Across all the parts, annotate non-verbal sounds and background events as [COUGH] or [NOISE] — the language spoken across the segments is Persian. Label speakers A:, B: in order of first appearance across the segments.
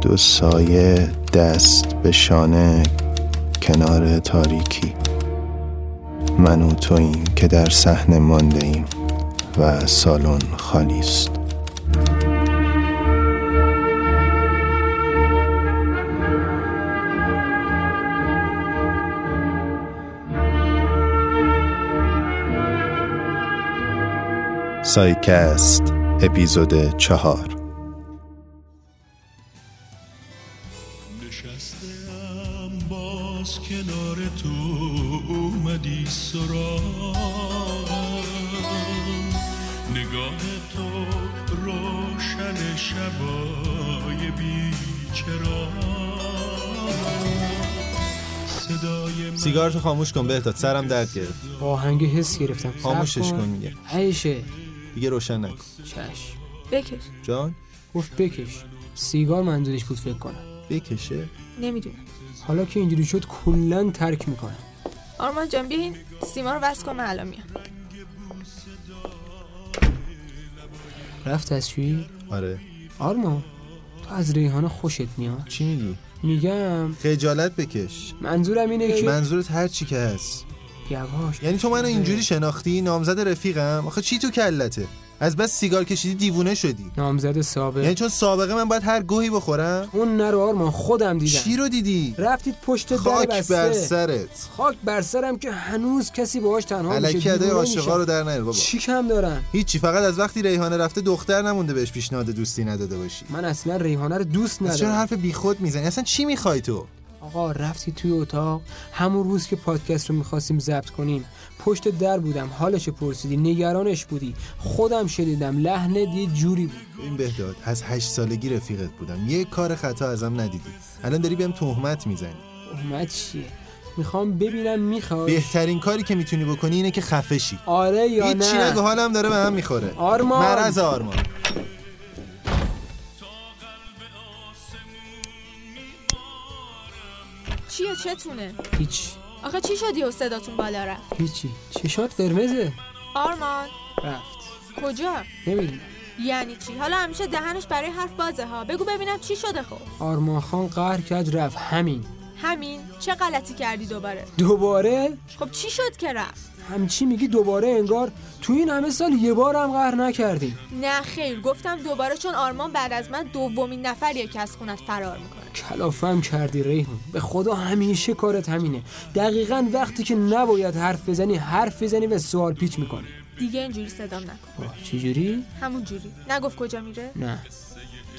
A: دو سایه دست به شانه کنار تاریکی. من و توییم که در صحنه مانده ایم و سالن خالی است. سایکست اپیزود چهار.
B: تو اومدی سرام نگاه تو روشن شبای بیچرا.
C: سیگارتو خاموش کن بهتاد سرم درد گرفت.
D: آهنگ حس گرفتم.
C: خاموشش کن. میگه
D: عیشه
C: دیگه روشن نکن.
D: چشم.
E: بکش.
C: جان؟
D: گفت بکش. سیگار منظورش بود فکر کنم.
C: بکشه؟
E: نمی‌دونم.
D: حالا که اینجوری شد کلا ترک می‌کنم.
E: آرمان جان بیا این سیما رو بس کن من الان میام.
D: رفت از چی؟
C: آره.
D: آرما تو از ریحانه خوشت میاد؟
C: چی میگی؟
D: میگم.
C: خجالت بکش.
D: منظورم اینه که
C: منظورت هر چی که هست.
D: یواش
C: یعنی تو منو اینجوری شناختی؟ نامزد رفیقم؟ آخه چی تو کلته؟ از بس سیگار کشیدی دیوونه شدی.
D: نامزد سابق.
C: یعنی چون سابقه من باید هر گوهی بخورم؟
D: اون نرو آرمان خودم دیدم.
C: چی رو دیدی؟
D: رفتید پشت در
C: خاک
D: بسته.
C: بر سرت.
D: خاک بر سرم که هنوز کسی باهاش تنها میشه. دیوونه
C: عاشقا. رو در نیار بابا.
D: چی کم دارم؟
C: هیچی فقط از وقتی ریحانه رفته دختر نمونده بهش پیشنهاد دوستی نداده باشی.
D: من اصلا ریحانه رو دوست
C: از چرا
D: ندارم.
C: حرف بیخود می‌زنی؟ اصلا چی می‌خوای تو؟
D: آقا رفتی توی اتاق؟ همون روز که پادکست رو می‌خواستیم ضبط کنیم. پشت در بودم حالش پرسیدی نگرانش بودی. خودم شنیدم لحنت یه جوری بود.
C: این بهداد از هشت سالگی رفیقت بودم. یه کار خطا ازم ندیدی. الان داری بهم تهمت می‌زنی.
D: اومد چیه؟ می‌خوام ببینم می‌خوای؟
C: بهترین کاری که می‌تونی بکنی اینه که خفه شی
D: آره یا
C: هیچی نگو
D: نه
C: حالم داره به هم می‌خوره.
D: آرمان.
C: مرض آرمان.
E: چتونه؟
D: هیچ.
E: آخه چی شدی و صداتون بالا رفت؟
D: هیچی. چشات قرمزه.
E: آرمان.
D: رفت.
E: کجا؟
D: نمی‌دونم.
E: یعنی چی؟ حالا همیشه دهنش برای حرف بازه ها. بگو ببینم چی شده خب.
D: آرمان خان قهر کرد رفت. همین.
E: همین. چه غلطی کردی دوباره؟
D: دوباره؟
E: خب چی شد که رفت؟
D: همچی میگی؟ دوباره انگار تو این همه سال یه بار هم قهر نکردیم.
E: نه خیر. گفتم دوباره چون آرمان بعد از من دومین نفریه که از خونت فرار می‌کنه.
D: کلافم کردی ریحون. به خدا همیشه کارت همینه. دقیقا وقتی که نباید حرف بزنی حرف بزنی و سوال پیچ می‌کنی.
E: دیگه اینجوری صدام نکن.
D: چجوری؟
E: همون جوری. نگفت کجا میره؟
D: نه.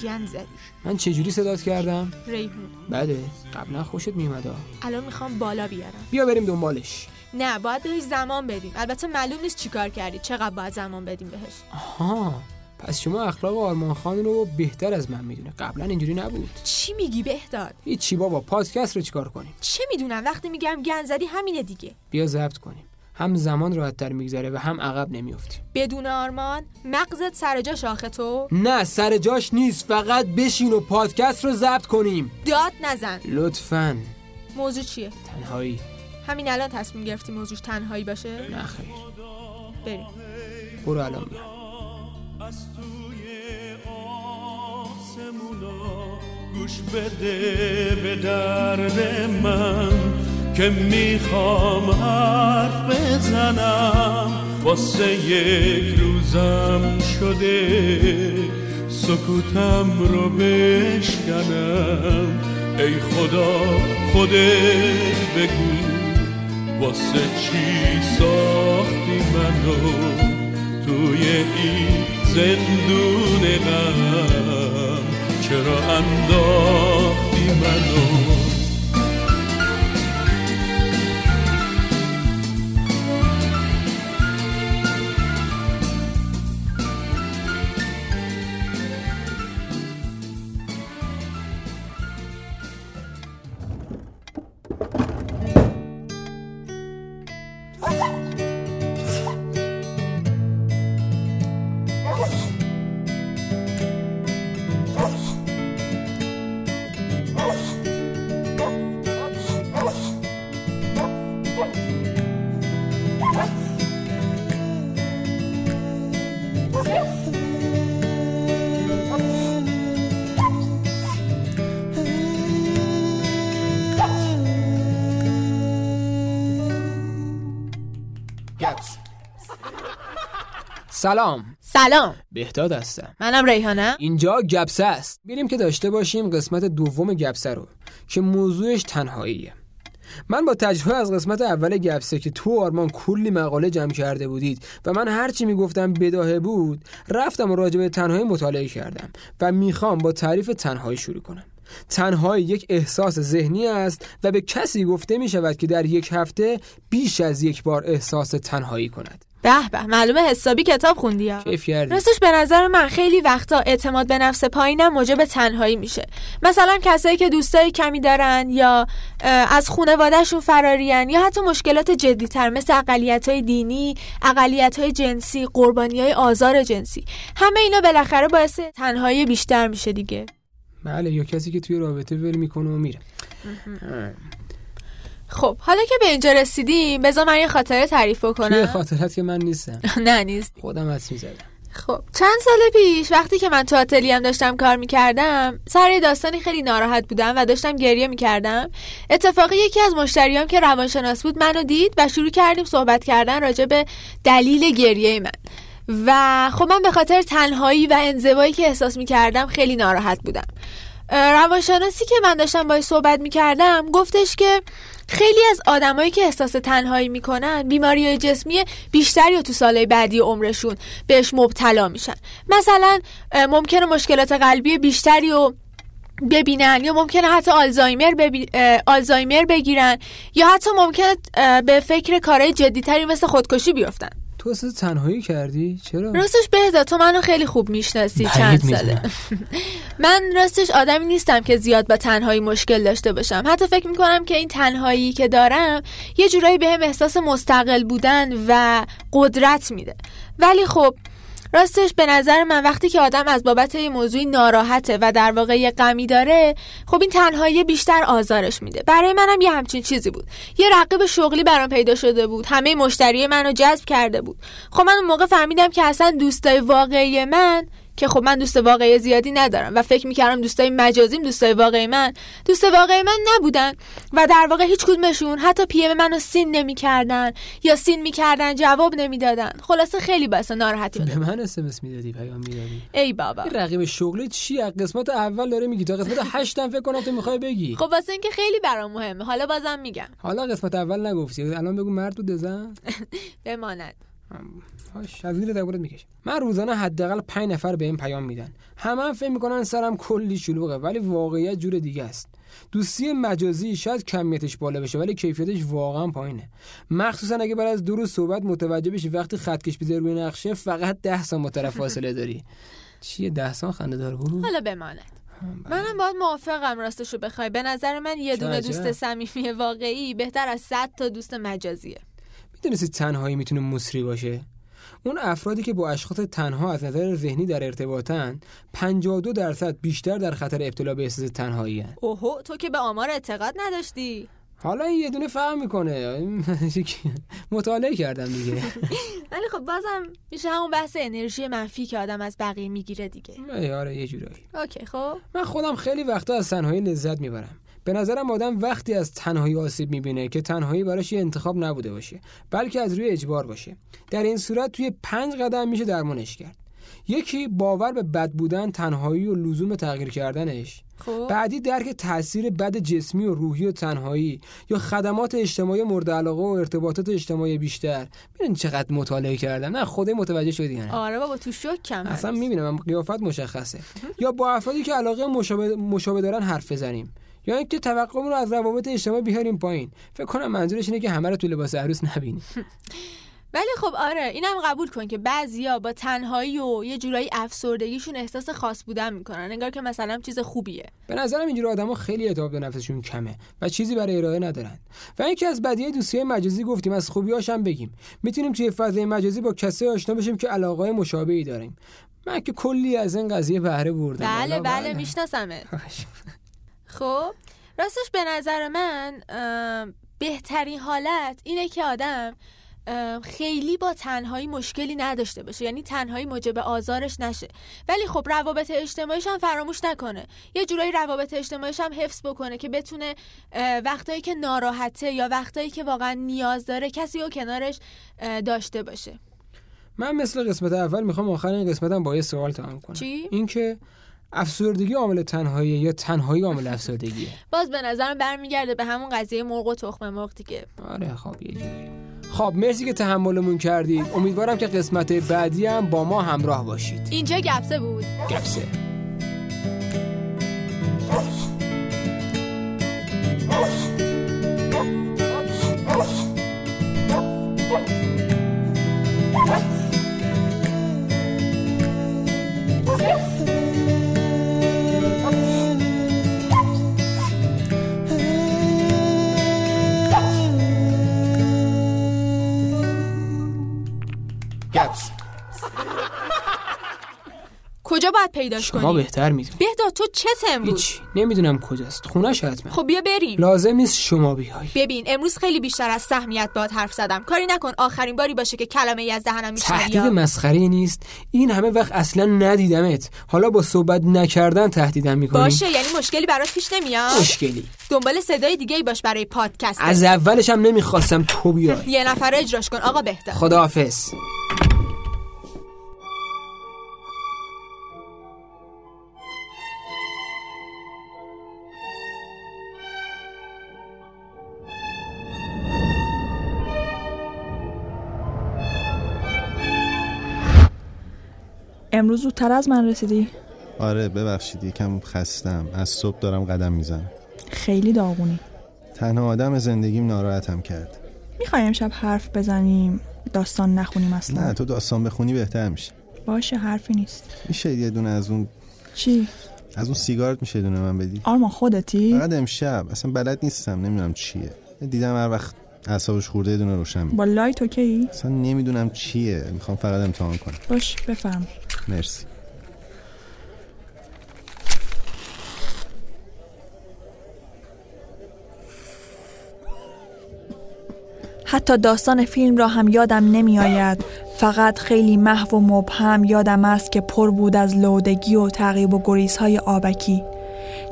E: گند زدی.
D: من چجوری صدات کردم؟
E: ریحون.
D: بده قبلا خوشت میومد
E: الان می‌خوام بالا بیارم.
D: بیا بریم دنبالش.
E: نه باید بهش زمان بدیم. البته معلوم نیست چیکار کردی. چقدر باید زمان بدیم بهش.
D: آها. پس شما اخلاق آرمان خان رو بهتر از من می‌دونه قبلا اینجوری نبود.
E: چی میگی بهداد؟
D: هیچی بابا پادکست رو چیکار کنیم؟
E: چه می‌دونم؟ وقتی میگم گند زدی همینه دیگه.
D: بیا ضبط کنیم. هم زمان راحتتر میگذره و هم عقب نمیافتیم.
E: بدون آرمان مغزت سر جا شاخه تو.
D: نه سر جاش نیست. فقط بشین و پادکست رو ضبط کنیم.
E: داد نزن.
D: لطفا.
E: موضوع چیه؟
D: تنهایی.
E: همین الان تصمیم گرفتی موضوعش تنهایی باشه؟
D: نه خیر.
E: بریم.
D: برو الان میام
B: از توی آسمونا گوش بده به درد من که می‌خوام حرف بزنم. واسه یک روزم شده سکوتم رو بشکنم. ای خدا خودت بگو واسه چی ساختی منو توی این زندون غم چرا انداختی منو؟
D: سلام.
E: سلام.
D: بهداد هستم.
E: منم ریحانه.
D: اینجا گپسه است. میریم که داشته باشیم قسمت دوم گپسه رو که موضوعش تنهاییه. من با تجربه از قسمت اول گپسه که تو آرمان کلی مقاله جمع کرده بودید و من هرچی می‌گفتم بداهه بود رفتم و راجع به تنهایی مطالعه کردم و می‌خوام با تعریف تنهایی شروع کنم. تنهایی یک احساس ذهنی است و به کسی گفته می شود که در یک هفته بیش از یک بار احساس تنهایی کند.
E: به به معلومه حسابی کتاب خوندی ها.
D: کیف کردی؟
E: راستش به نظر من خیلی وقتا اعتماد به نفس پایینم موجب تنهایی میشه. مثلا کسایی که دوستای کمی دارن یا از خانوادهشون فرارین یا حتی مشکلات جدیتر مثل اقلیت های دینی اقلیت های جنسی قربانی های آزار جنسی همه اینا بالاخره باعث تنهایی بیشتر میشه دیگه.
D: بله یا کسی که توی رابطه ول می‌کنه و میره.
E: خب حالا که به اینجا رسیدیم بذار من یه خاطره تعریف
D: توی
E: بکنم
D: خاطرت که من نیستم؟ [LAUGHS]
E: نه نیست.
D: خودم حدس می‌زدم.
E: خب چند سال پیش وقتی که من تو آتلیه هم داشتم کار می‌کردم سر یه داستانی خیلی ناراحت بودم و داشتم گریه می‌کردم. اتفاقی یکی از مشتریام که روانشناس بود منو دید و شروع کردیم صحبت کردن راجع به دلیل گریه من. و خب من به خاطر تنهایی و انزوایی که احساس می‌کردم خیلی ناراحت بودم. روانشناسی که من داشتم باهاش صحبت می‌کردم گفتش که خیلی از آدمایی که احساس تنهایی می‌کنن بیماری جسمی بیشتری تو سالهای بعدی عمرشون بهش مبتلا میشن. مثلا ممکنه مشکلات قلبی بیشتری رو ببینن یا ممکنه حتی آلزایمر, ببی... آلزایمر بگیرن یا حتی ممکنه به فکر کارهای جدیتری مثل خودکشی بیفتن.
D: تو اصلا تنهایی کردی؟ چرا؟
E: راستش بهدا تو منو خیلی خوب می‌شناسی چند. ساله. [LAUGHS] من راستش آدمی نیستم که زیاد با تنهایی مشکل داشته باشم. حتی فکر می‌کنم که این تنهایی که دارم یه جورایی بهم احساس مستقل بودن و قدرت میده. ولی خب راستش به نظر من وقتی که آدم از بابت یه موضوعی ناراحته و در واقع یه غمی داره خب این تنهایی بیشتر آزارش میده. برای منم یه همچین چیزی بود. یه رقیب شغلی برام پیدا شده بود. همه مشتری منو جذب کرده بود. خب من اون موقع فهمیدم که اصلا دوستای واقعی من که خب من دوست واقعی زیادی ندارم و فکر می‌کردم دوستای مجازیم دوستای واقعی من. دوست واقعی من نبودن و در واقع هیچ کدومشون حتی پی ام منو سین نمی‌کردن یا سین می‌کردن جواب نمی‌دادن. خلاصه خیلی باعث ناراحتی
D: به من اسمس می‌دادی پیام می‌دادی؟
E: ای بابا.
D: رقیب شغلی چی از قسمت اول داره میگی تا قسمت هشتم فکر کنم تو می‌خوای بگی.
E: خب واسه اینکه خیلی برام مهمه. حالا بازم میگم.
D: حالا قسمت اول نگفتی. الان بگو مرد بود زن؟ [LAUGHS]
E: بماند.
D: هاش از زیر دبورت می‌کشه من روزانه حداقل 5 نفر به این پیام میدن. همه هم فکر می‌کنن سرم کلی شلوغه ولی واقعیت جور دیگه است. دوستی مجازی شاید کمیتش بالا بشه ولی کیفیتش واقعا پایینه. مخصوصا اگه بعد از دو روز صحبت متوجه بشی وقتی خط کش بذاری روی نقشه فقط ده سانت طرف فاصله داری. چیه ده سانت خنده دار بود
E: حالا بماند. منم باید موافقم راستشو بخوای. به نظر من یه دونه. دوست صمیمی واقعی بهتر از 100 تا دوست مجازیه.
D: می‌دونستی تنهایی می‌تونه مصری باشه؟ اون افرادی که با اشخاص تنها از نظر ذهنی در ارتباطن 52 درصد بیشتر در خطر ابتلا به احساس تنهایی هن.
E: اوهو تو که به آمار اعتقاد نداشتی؟
D: حالا این یه دونه فهم می‌کنه. [LAUGHS] مطالعه کردم دیگه. [LAUGHS]
E: ولی خب بازم میشه همون بحث انرژی منفی که آدم از بقیه می‌گیره دیگه.
D: آره یه جورایی.
E: اوکی خب.
D: من خودم خیلی وقتا از تنهایی لذت می‌برم. به نظرم آدم وقتی از تنهایی آسیب می‌بینه که تنهایی براش یه انتخاب نبوده باشه بلکه از روی اجبار باشه. در این صورت توی پنج قدم میشه درمانش کرد. یکی باور به بد بودن تنهایی و لزوم تغییر کردنش.
E: خب.
D: بعدی درک تاثیر بد جسمی و روحی و تنهایی یا خدمات اجتماعی مورد علاقه و ارتباطات اجتماعی بیشتر. ببین چقدر مطالعه کردم نه خودت متوجه شدی نه.
E: آره بابا تو شوک کم
D: اصلا. می‌بینم قیافت مشخصه. یا با افرادی که علاقه مشابه, مشابه دارن حرف بزنیم. یا اینکه توقعمون رو از روابط اجتماعی بیاریم پایین. فکر کنم منظورش اینه که همه رو تو لباس عروس نبینیم. [LAUGHS]
E: ولی خب آره اینم قبول کن که بعضیا با تنهایی و یه جورایی افسردگیشون احساس خاص بودن می‌کنن. انگار که مثلا چیز خوبیه.
D: به نظرم اینجور آدما خیلی اعتماد به نفسشون کمه و چیزی برای ارائه ندارن. و اینکه از بدیه دوستی مجازی گفتیم از خوبیاش هم بگیم. می‌تونیم توی فضای مجازی با کسایی آشنا بشیم که علاقه مشابهی داریم. من که کلی از این قضیه بهره بردم.
E: بله
D: والا
E: بله میشناسمت. خب راستش به نظر من بهترین حالت اینه که آدم خیلی با تنهایی مشکلی نداشته باشه. یعنی تنهایی موجب آزارش نشه. ولی خب روابط اجتماعیش هم فراموش نکنه. یه جورایی روابط اجتماعیش هم حفظ بکنه که بتونه وقتایی که ناراحته یا وقتایی که واقعا نیاز داره کسی رو کنارش داشته باشه.
D: من مثل قسمت اول می‌خوام آخر این قسمتم با یه سوال تمام کنم.
E: چی؟
D: اینکه افسردگی عامل تنهایی یا تنهایی عامل افسردگیه؟
E: باز به نظرم برمیگرده به همون قضیه مرغ و تخم مرغ دیگه.
D: آره خب یه جوری. خب مرسی که تحملمون کردید. امیدوارم که قسمت بعدی هم با ما همراه باشید.
E: اینجا گپسه بود.
D: گپسه.
E: کجا باید پیداش کنی؟
D: بهتر می‌دونیم
E: بهداد تو چه امروز
D: هیچ. نمی‌دونم کجاست. خونش حتما
E: خب بیا بریم.
D: لازم نیست شما بیای.
E: ببین امروز خیلی بیشتر از سهمیت باد حرف زدم. کاری نکن آخرین باری باشه که کلمه ای از دهنم میشنوی.
D: تهدید مسخره نیست. این همه وقت اصلا ندیدمت. حالا با صحبت نکردن تهدیدم می‌کنی.
E: باشه یعنی مشکلی برات پیش نمیاد؟
D: مشکلی.
E: دنبال صدای دیگه ای باش برای پادکست.
D: از اولش هم نمی‌خواستم تو بیای.
E: یه نفر اجراش کن آقا بهتر
D: خداحافظ.
F: امروز زودتر از من رسیدی؟
A: آره ببخشید یکم خستم. از صبح دارم قدم می‌زنم.
F: خیلی داغونی.
A: تنها آدم زندگیم ناراحتم کرد.
F: می‌خوای امشب حرف بزنیم داستان نخونیم اصلا.
A: نه تو داستان بخونی بهتر میشه.
F: باشه حرفی نیست.
A: میشه یه دونه از اون
F: چی؟
A: از اون سیگارت میشه دونه من بدی؟
F: آرمان خودتی؟
A: فقط امشب. اصلا بلد نیستم نمی‌دونم چیه. دیدم هر وقت اعصابش خورده دونه روشن.
F: با light okay؟
A: اصلا نمی‌دونم چیه. می‌خوام فقط امتحان کنم.
F: باشه بفرما.
A: مرسی.
F: حتی داستان فیلم را هم یادم نمی آید فقط خیلی محو و مبهم یادم است که پر بود از لودگی و تعقیب و گریزهای آبکی.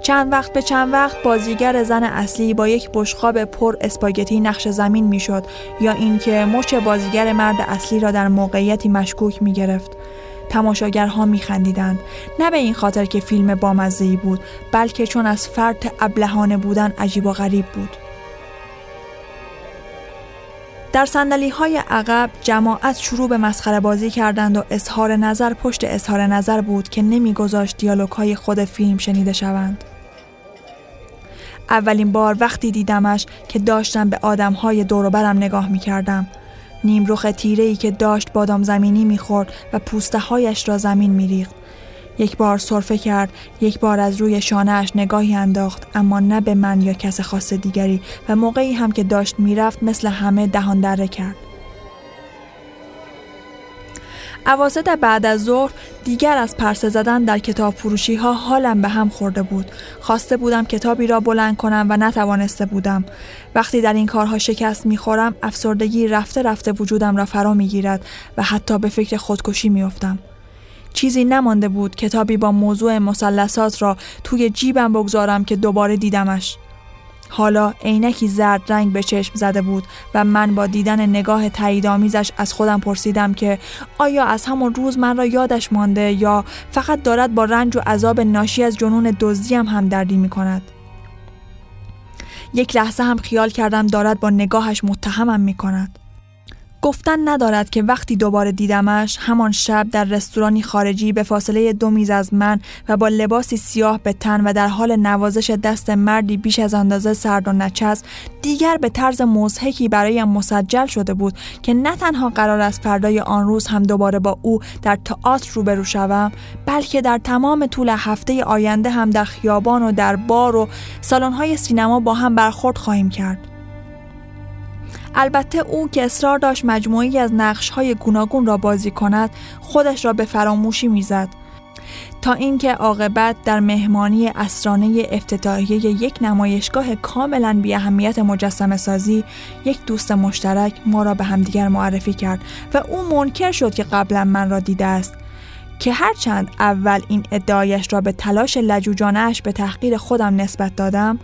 F: چند وقت به چند وقت بازیگر زن اصلی با یک بشقاب پر اسپاگتی نقش زمین می‌شد یا اینکه مچ بازیگر مرد اصلی را در موقعیتی مشکوک می گرفت. تماشاگرها می خندیدند. نه به این خاطر که فیلم بامزه‌ای بود بلکه چون از فرط ابلهانه بودن عجیب و غریب بود. در سندلی های عقب جماعت شروع به مسخره بازی کردند و اظهار نظر پشت اظهار نظر بود که نمیگذاشت دیالوگ های خود فیلم شنیده شوند. اولین بار وقتی دیدمش که داشتم به آدم های دوروبرم نگاه می کردم. نیمروخ تیره ای که داشت بادام زمینی می‌خورد و پوسته هایش را زمین میریخت. یک بار سرفه کرد، یک بار از روی شانهاش نگاهی انداخت اما نه به من یا کس خاص دیگری و موقعی هم که داشت می‌رفت مثل همه دهان دره کرد. اواسط بعد از ظهر دیگر از پرسه زدن در کتاب فروشی ها حالم به هم خورده بود. خواسته بودم کتابی را بلند کنم و نتوانسته بودم. وقتی در این کارها شکست می‌خورم افسردگی رفته رفته وجودم را فرا می‌گیرد و حتی به فکر خودکشی میافتم. چیزی نمانده بود کتابی با موضوع مثلثات را توی جیبم بگذارم که دوباره دیدمش. حالا عینکی زرد رنگ به چشم زده بود و من با دیدن نگاه تاییدآمیزش از خودم پرسیدم که آیا از همان روز من را یادش مانده یا فقط دارد با رنج و عذاب ناشی از جنون دزدیم هم دردی می کند. یک لحظه هم خیال کردم دارد با نگاهش متهمم می کند. گفتن ندارد که وقتی دوباره دیدمش همان شب در رستورانی خارجی به فاصله دو میز از من و با لباسی سیاه به تن و در حال نوازش دست مردی بیش از اندازه سرد و نچس دیگر به طرز مضحکی برایم مسجل شده بود که نه تنها قرار است فردای آن روز هم دوباره با او در تئاتر روبرو شوم بلکه در تمام طول هفته آینده هم در خیابان و در بار و سالن‌های سینما با هم برخورد خواهیم کرد. البته او که اصرار داشت مجموعی از نقش‌های گوناگون را بازی کند خودش را به فراموشی می‌زد. تا اینکه عاقبت در مهمانی اسرانه افتتاحیه یک نمایشگاه کاملا بی اهمیت مجسمه سازی یک دوست مشترک ما را به همدیگر معرفی کرد و او منکر شد که قبلا من را دیده است. که هرچند اول این ادعایش را به تلاش لجوجانهاش به تحقیر خودم نسبت دادم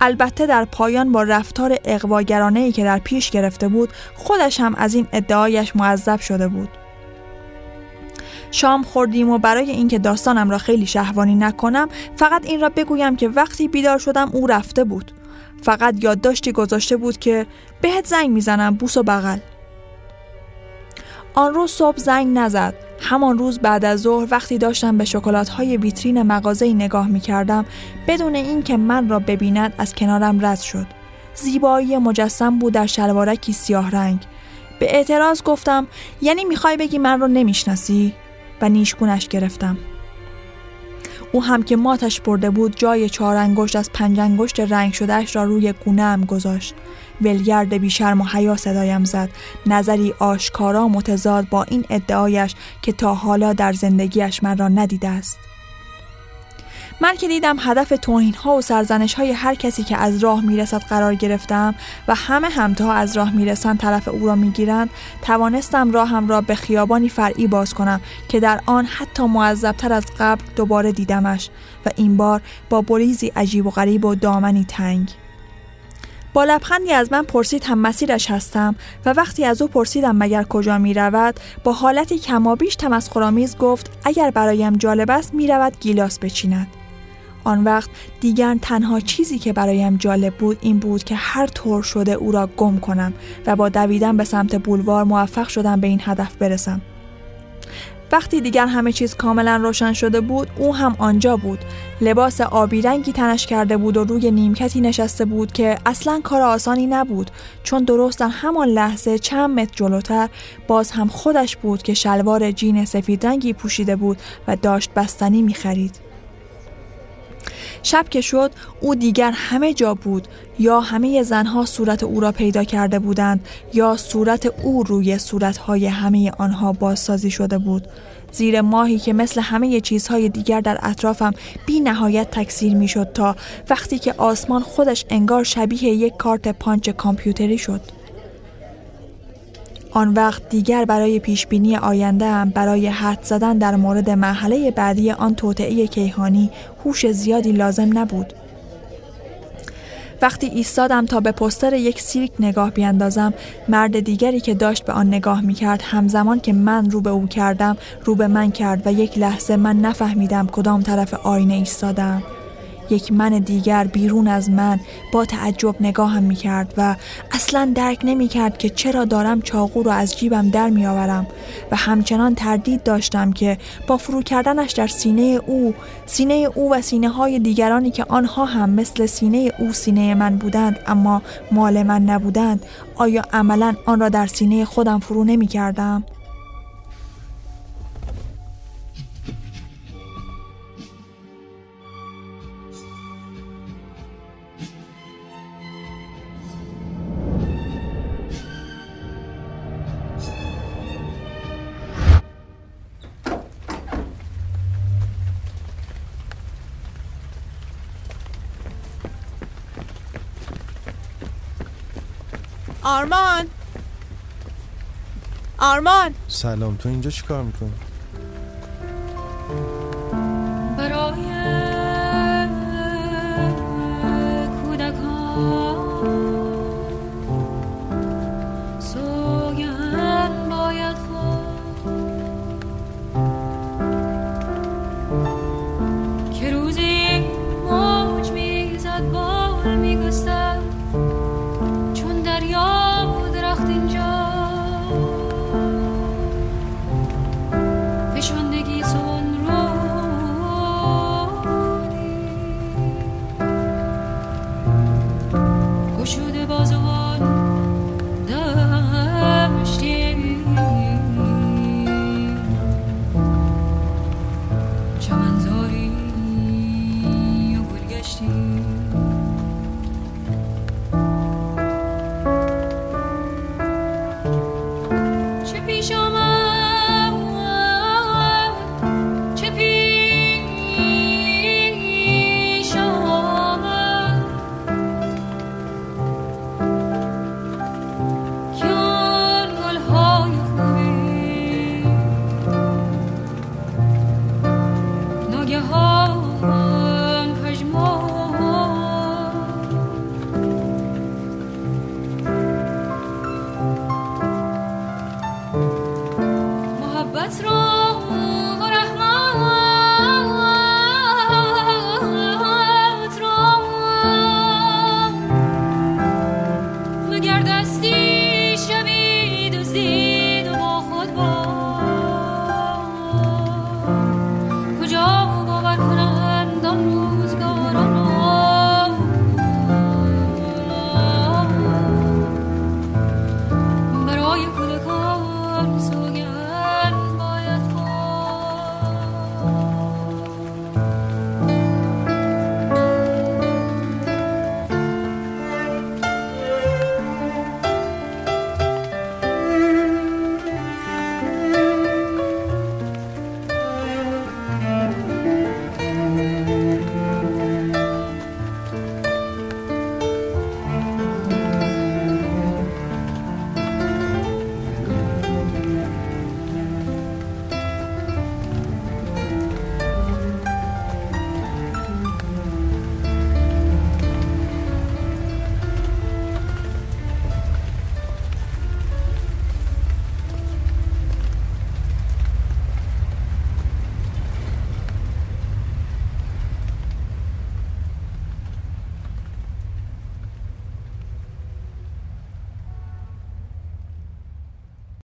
F: البته در پایان با رفتار اقواگرانه ای که در پیش گرفته بود خودش هم از این ادعایش معذب شده بود. شام خوردیم و برای اینکه داستانم را خیلی شهوانی نکنم فقط این را بگویم که وقتی بیدار شدم او رفته بود. فقط یادداشتی گذاشته بود که بهت زنگ می‌زنم بوس و بغل. آن روز صبح زنگ نزد. همان روز بعد از ظهر وقتی داشتم به شکلات های ویترین مغازه نگاه می کردم بدون اینکه من را ببیند از کنارم رد شد. زیبایی مجسم بود در شلوارکی سیاه رنگ. به اعتراض گفتم یعنی می‌خوای بگی من رو نمی‌شناسی؟ و نیشگونش گرفتم. او هم که ماتش برده بود جای چهار انگشت از پنج انگشت رنگ شدهش را روی گونه هم گذاشت. ولگرد بیشرم و حیا صدایم زد. نظری آشکارا متضاد با این ادعایش که تا حالا در زندگیش من را ندیده است. من که دیدم هدف توهین ها و سرزنش های هر کسی که از راه می‌رسد قرار گرفتم و همه همتا از راه می‌رسند طرف او را می‌گیرند توانستم راهم را به خیابانی فرعی باز کنم که در آن حتی معذبتر از قبل دوباره دیدمش و این بار با بریزی عجیب و غریب و دامنی تنگ. با لبخندی از من پرسید هم مسیرش هستم و وقتی از او پرسیدم مگر کجا می رود با حالتی کمابیش تمسخرآمیز گفت اگر برایم جالب است می رود گیلاس بچیند. آن وقت دیگر تنها چیزی که برایم جالب بود این بود که هر طور شده او را گم کنم و با دویدن به سمت بولوار موفق شدم به این هدف برسم. وقتی دیگر همه چیز کاملا روشن شده بود او هم آنجا بود لباس آبی رنگی تنش کرده بود و روی نیمکتی نشسته بود که اصلا کار آسانی نبود چون درست در همان لحظه چند متر جلوتر باز هم خودش بود که شلوار جین سفید رنگی پوشیده بود و داشت بستنی می خرید. شب که شد او دیگر همه جا بود یا همه زنها صورت او را پیدا کرده بودند یا صورت او روی صورتهای همه آنها بازسازی شده بود. زیر ماهی که مثل همه چیزهای دیگر در اطرافم بی نهایت تکثیر می شد تا وقتی که آسمان خودش انگار شبیه یک کارت پانچ کامپیوتری شد. آن وقت دیگر برای پیشبینی آینده هم برای حد زدن در مورد مرحله بعدی آن توطعه کیهانی هوش زیادی لازم نبود. وقتی ایستادم تا به پستر یک سیرک نگاه بیاندازم مرد دیگری که داشت به آن نگاه می کرد همزمان که من رو به او کردم رو به من کرد و یک لحظه من نفهمیدم کدام طرف آینه ایستادم. یک من دیگر بیرون از من با تعجب نگاهم می کرد و اصلا درک نمی کرد که چرا دارم چاقو رو از جیبم در می آورم و همچنان تردید داشتم که با فرو کردنش در سینه او سینه او و سینه های دیگرانی که آنها هم مثل سینه او سینه من بودند اما مال من نبودند آیا عملا آن را در سینه خودم فرو نمی کردم؟
E: آرمان آرمان
C: سلام تو اینجا چی کار می‌کنی؟